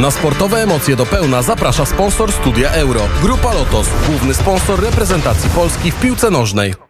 Na sportowe emocje do pełna zaprasza sponsor Studia Euro. Grupa Lotos, główny sponsor reprezentacji Polski w piłce nożnej.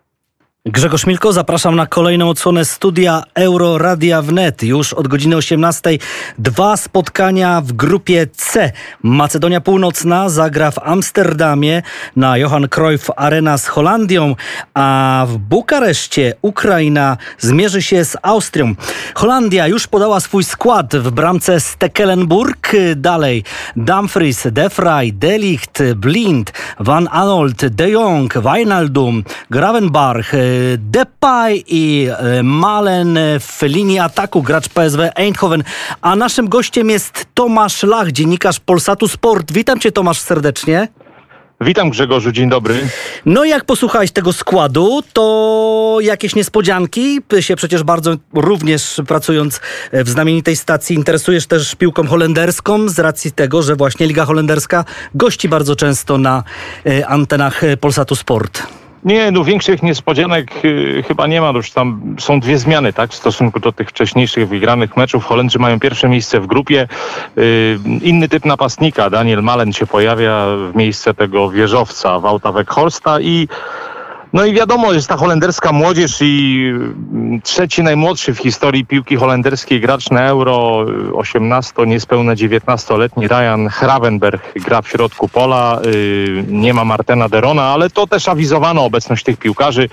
Grzegorz Milko, zapraszam na kolejną odsłonę studia Euro Radia Wnet. Już od godziny 18 dwa spotkania w grupie C. Macedonia Północna zagra w Amsterdamie na Johan Cruyff Arena z Holandią, a w Bukareszcie Ukraina zmierzy się z Austrią. Holandia już podała swój skład w bramce Stekelenburg. Dalej Dumfries, Defray, Delicht, Blind, Van Anolt, De Jong, Wijnaldum, Gravenbarch, Depay i e, Malen w linii ataku, gracz PSW Eindhoven. A naszym gościem jest Tomasz Lach, dziennikarz Polsatu Sport. Witam cię Tomasz serdecznie. Witam Grzegorzu, dzień dobry. No i jak posłuchałeś tego składu, to jakieś niespodzianki? Ty się przecież bardzo również pracując w znamienitej stacji interesujesz też piłką holenderską z racji tego, że właśnie Liga Holenderska gości bardzo często na e, antenach Polsatu Sport. Nie, no większych niespodzianek y, chyba nie ma. Już tam są dwie zmiany, tak, w stosunku do tych wcześniejszych wygranych meczów. Holendrzy mają pierwsze miejsce w grupie. Y, inny typ napastnika, Daniel Malen się pojawia w miejsce tego wieżowca Wouta Weghorsta i no i wiadomo, jest ta holenderska młodzież i mm, trzeci najmłodszy w historii piłki holenderskiej gracz na Euro, 18, niespełna 19-letni Ryan Hravenberg gra w środku pola. Y, nie ma Martena Derona, ale to też awizowano obecność tych piłkarzy.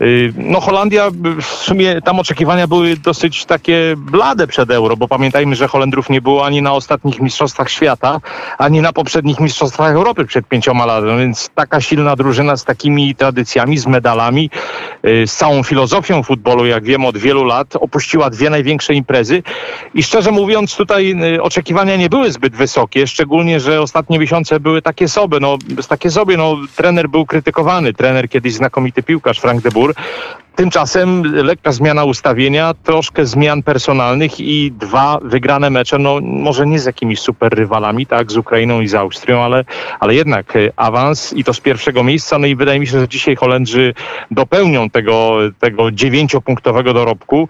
Y, no Holandia, w sumie tam oczekiwania były dosyć takie blade przed Euro, bo pamiętajmy, że Holendrów nie było ani na ostatnich Mistrzostwach Świata, ani na poprzednich Mistrzostwach Europy przed pięcioma no więc taka silna drużyna z takimi tradycjami z medalami, y, z całą filozofią futbolu, jak wiem, od wielu lat opuściła dwie największe imprezy. I szczerze mówiąc tutaj y, oczekiwania nie były zbyt wysokie, szczególnie, że ostatnie miesiące były takie sobie, no takie sobie, no trener był krytykowany, trener kiedyś znakomity piłkarz Frank de Boer, Tymczasem lekka zmiana ustawienia, troszkę zmian personalnych i dwa wygrane mecze, no może nie z jakimiś super rywalami, tak, z Ukrainą i z Austrią, ale, ale jednak e, awans i to z pierwszego miejsca. No i wydaje mi się, że dzisiaj Holendrzy dopełnią tego, tego dziewięciopunktowego dorobku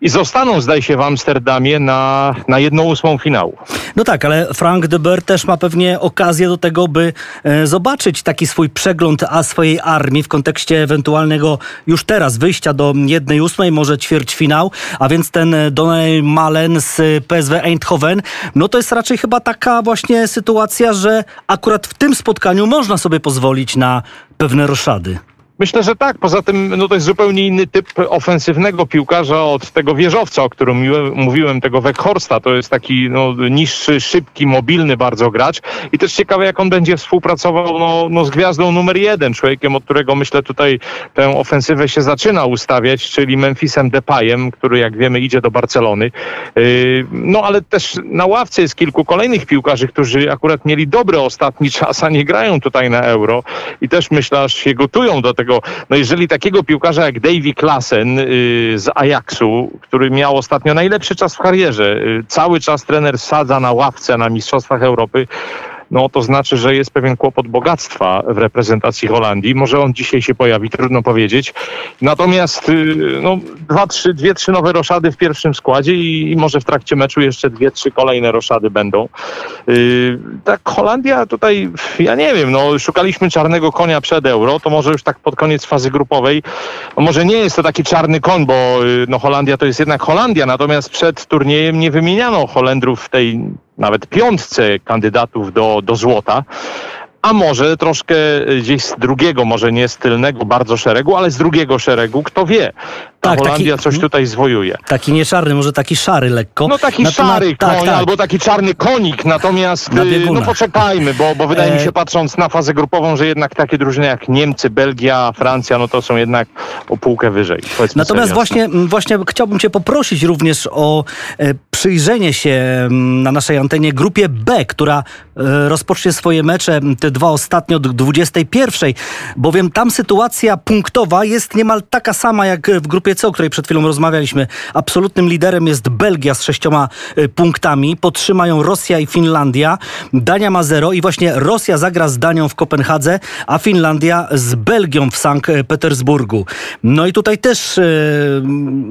i zostaną, zdaje się, w Amsterdamie na, na jedną ósmą finału. No tak, ale Frank de Boer też ma pewnie okazję do tego, by e, zobaczyć taki swój przegląd a swojej armii w kontekście ewentualnego już teraz wyjścia do jednej ósmej, może ćwierćfinał, a więc ten e, Donny Malen z PSW Eindhoven, no to jest raczej chyba taka właśnie sytuacja, że akurat w tym spotkaniu można sobie pozwolić na pewne roszady. Myślę, że tak. Poza tym no to jest zupełnie inny typ ofensywnego piłkarza od tego wieżowca, o którym mówiłem, tego Weghorsta. To jest taki no, niższy, szybki, mobilny bardzo gracz. I też ciekawe, jak on będzie współpracował no, no, z gwiazdą numer jeden, człowiekiem, od którego myślę tutaj tę ofensywę się zaczyna ustawiać, czyli Memphisem Depayem, który jak wiemy idzie do Barcelony. Yy, no ale też na ławce jest kilku kolejnych piłkarzy, którzy akurat mieli dobry ostatni czas, a nie grają tutaj na Euro. I też myślę, aż się gotują do tego no jeżeli takiego piłkarza jak Davy Klassen y, z Ajaxu, który miał ostatnio najlepszy czas w karierze, y, cały czas trener sadza na ławce na Mistrzostwach Europy, no to znaczy, że jest pewien kłopot bogactwa w reprezentacji Holandii. Może on dzisiaj się pojawi, trudno powiedzieć. Natomiast y, no, dwa, trzy, dwie, trzy nowe roszady w pierwszym składzie i, i może w trakcie meczu jeszcze dwie, trzy kolejne roszady będą. Yy, tak, Holandia tutaj, ja nie wiem, no szukaliśmy czarnego konia przed Euro, to może już tak pod koniec fazy grupowej, no, może nie jest to taki czarny koń, bo yy, no, Holandia to jest jednak Holandia, natomiast przed turniejem nie wymieniano Holendrów w tej nawet piątce kandydatów do, do złota a może troszkę gdzieś z drugiego, może nie z tylnego bardzo szeregu, ale z drugiego szeregu, kto wie. Ta tak, Holandia taki, coś tutaj zwojuje. Taki nie czarny, może taki szary lekko. No taki szary na, koń, tak, tak. albo taki czarny konik, natomiast y, no poczekajmy, bo, bo wydaje mi się e- patrząc na fazę grupową, że jednak takie drużyny jak Niemcy, Belgia, Francja, no to są jednak o półkę wyżej. Natomiast właśnie, właśnie chciałbym cię poprosić również o e, przyjrzenie się na naszej antenie grupie B, która e, rozpocznie swoje mecze, te dwa ostatnio do 21, bowiem tam sytuacja punktowa jest niemal taka sama jak w grupie O której przed chwilą rozmawialiśmy, absolutnym liderem jest Belgia z sześcioma y, punktami. Potrzymają Rosja i Finlandia. Dania ma zero i właśnie Rosja zagra z Danią w Kopenhadze, a Finlandia z Belgią w Sankt Petersburgu. No i tutaj też y,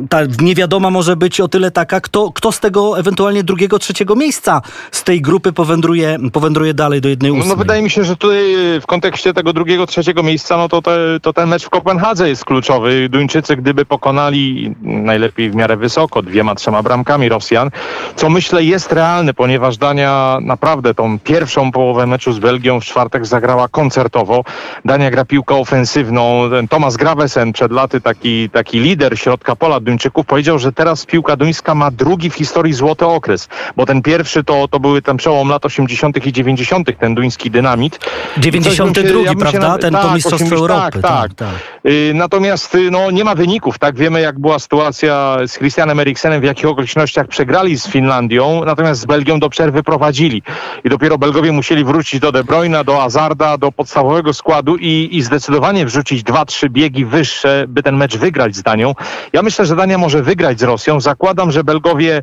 ta niewiadoma może być o tyle taka, kto, kto z tego ewentualnie drugiego, trzeciego miejsca z tej grupy powędruje, powędruje dalej do jednej ósmej. No wydaje mi się, że tutaj y, w kontekście tego drugiego, trzeciego miejsca, no to, te, to ten mecz w Kopenhadze jest kluczowy. Duńczycy, gdyby pokonali najlepiej w miarę wysoko, dwiema, trzema bramkami Rosjan, co myślę jest realne, ponieważ Dania naprawdę tą pierwszą połowę meczu z Belgią w czwartek zagrała koncertowo. Dania gra piłkę ofensywną. Ten Thomas Gravesen przed laty, taki, taki lider środka pola Duńczyków, powiedział, że teraz piłka duńska ma drugi w historii złoty okres, bo ten pierwszy to, to były ten przełom lat 80. i 90., ten duński dynamit. 92, ja prawda? Na... Ten tak, to Mistrzostwo 80, Europy. Tak, tak. tak. Y, natomiast y, no, nie ma wyników, tak? Wiemy, jak była sytuacja z Christianem Eriksenem, w jakich okolicznościach przegrali z Finlandią, natomiast z Belgią do przerwy prowadzili. I dopiero Belgowie musieli wrócić do De do Azarda, do podstawowego składu i, i zdecydowanie wrzucić dwa, trzy biegi wyższe, by ten mecz wygrać z Danią. Ja myślę, że Dania może wygrać z Rosją. Zakładam, że Belgowie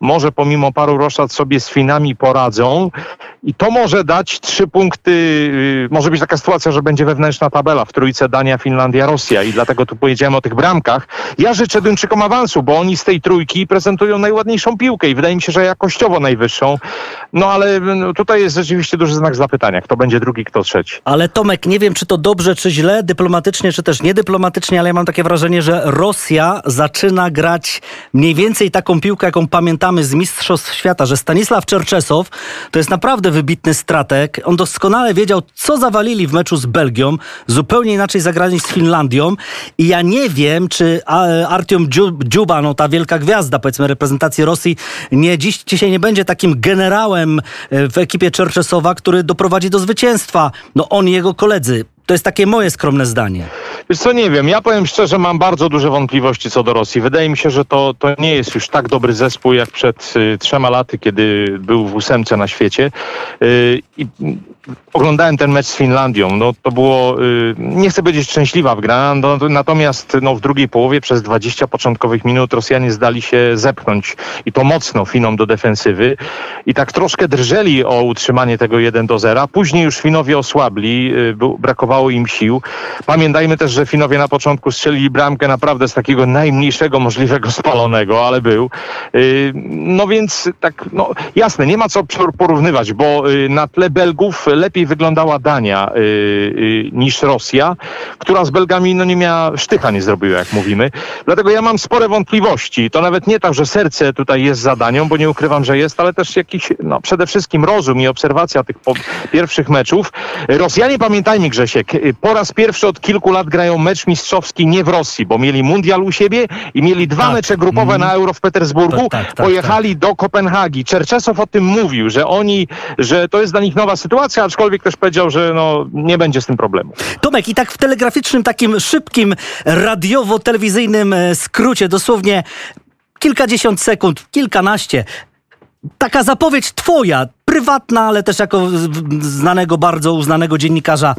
może pomimo paru roszad sobie z Finami poradzą i to może dać trzy punkty. Y, może być taka sytuacja, że będzie wewnętrzna tabela w trójce Dania, Finlandia, Rosja i dlatego tu powiedziałem o tych bramkach. Ja życzę Duńczykom awansu, bo oni z tej trójki prezentują najładniejszą piłkę i wydaje mi się, że jakościowo najwyższą. No ale no, tutaj jest rzeczywiście duży znak zapytania, kto będzie drugi, kto trzeci. Ale Tomek, nie wiem czy to dobrze, czy źle, dyplomatycznie, czy też niedyplomatycznie, ale ja mam takie wrażenie, że Rosja zaczyna grać mniej więcej taką piłkę, jaką pamiętamy z Mistrzostw Świata, że Stanisław Czerczesow to jest naprawdę wybitny stratek. On doskonale wiedział, co zawalili w meczu z Belgią, zupełnie inaczej zagrali z Finlandią i ja nie wiem, czy Artiom Dziuba, no ta wielka gwiazda powiedzmy reprezentacji Rosji, nie dziś dzisiaj nie będzie takim generałem e, w ekipie Czerczesowa, który doprowadzi do zwycięstwa. No on i jego koledzy. To jest takie moje skromne zdanie. Wiesz co, nie wiem. Ja powiem szczerze, mam bardzo duże wątpliwości co do Rosji. Wydaje mi się, że to, to nie jest już tak dobry zespół jak przed y, trzema laty, kiedy był w ósemce na świecie. Y, I oglądałem ten mecz z Finlandią. No to było, y, nie chcę powiedzieć szczęśliwa wgra, no, natomiast no, w drugiej połowie przez 20 początkowych minut Rosjanie zdali się zepchnąć i to mocno Finom do defensywy i tak troszkę drżeli o utrzymanie tego 1 do 0. Później już Finowie osłabli, y, brakowało im sił. Pamiętajmy też, że Finowie na początku strzelili bramkę naprawdę z takiego najmniejszego możliwego spalonego, ale był. Y, no więc tak, no jasne, nie ma co porównywać, bo na tle Belgów lepiej wyglądała Dania y, y, niż Rosja, która z Belgami no, nie miała sztycha, nie zrobiła, jak mówimy. Dlatego ja mam spore wątpliwości. To nawet nie tak, że serce tutaj jest za Danią, bo nie ukrywam, że jest, ale też jakiś, no przede wszystkim rozum i obserwacja tych pierwszych meczów. Rosjanie, pamiętajmy Grzesiek, y, po raz pierwszy od kilku lat grają mecz mistrzowski nie w Rosji, bo mieli mundial u siebie i mieli dwa tak. mecze grupowe na Euro w Petersburgu. Tak, tak, tak Pojechali tak. do Kopenhagi. Czerczesow o tym mówił, że oni, że to jest dla nich nowa sytuacja, aczkolwiek też powiedział, że no, nie będzie z tym problemu. Tomek, i tak w telegraficznym, takim szybkim, radiowo-telewizyjnym e, skrócie, dosłownie kilkadziesiąt sekund, kilkanaście, taka zapowiedź twoja, prywatna, ale też jako znanego, bardzo uznanego dziennikarza.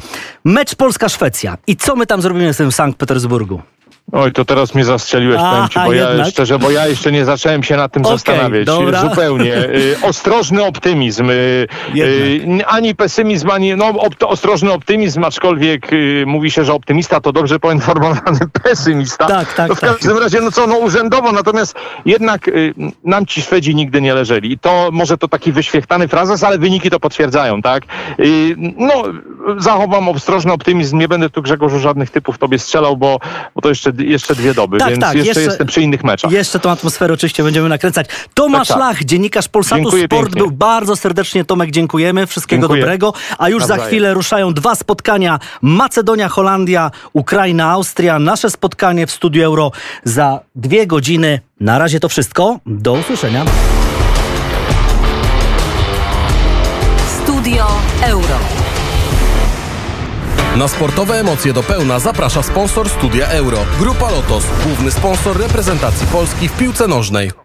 Mecz Polska-Szwecja. I co my tam zrobimy w tym Sankt Petersburgu? Oj, to teraz mnie zastrzeliłeś, A, powiem ci, bo ja szczerze, bo ja jeszcze nie zacząłem się nad tym okay, zastanawiać. Dobra. Zupełnie. Y, ostrożny optymizm. Y, y, ani pesymizm, ani no, op ostrożny optymizm, aczkolwiek mówi się, że optymista to dobrze poinformowany pesymista. Tak, tak. No w każdym tak. razie, no co, no urzędowo, natomiast jednak nam ci Szwedzi nigdy nie leżeli. I to może to taki wyświechtany frazes, ale wyniki to potwierdzają, tak? No, zachowam ostrożny optymizm, nie będę tu Grzegorzu żadnych typów tobie strzelał, bo, bo to jeszcze jeszcze dwie doby, tak, więc tak, jeszcze, jeszcze, jestem przy innych meczach. Jeszcze tą atmosferę oczywiście będziemy nakręcać. Tomasz tak, tak. Lach, dziennikarz Polsatu Dziękuję Sport pięknie. był bardzo serdecznie. Tomek, dziękujemy. Wszystkiego Dziękuję. dobrego. A już Nawzajem. za chwilę ruszają dwa spotkania. Macedonia, Holandia, Ukraina, Austria. Nasze spotkanie w Studiu Euro za dwie godziny. Na razie to wszystko. Do usłyszenia. Studio Euro. Na sportowe emocje do pełna zaprasza sponsor Studia Euro. Grupa Lotos, główny sponsor reprezentacji Polski w piłce nożnej.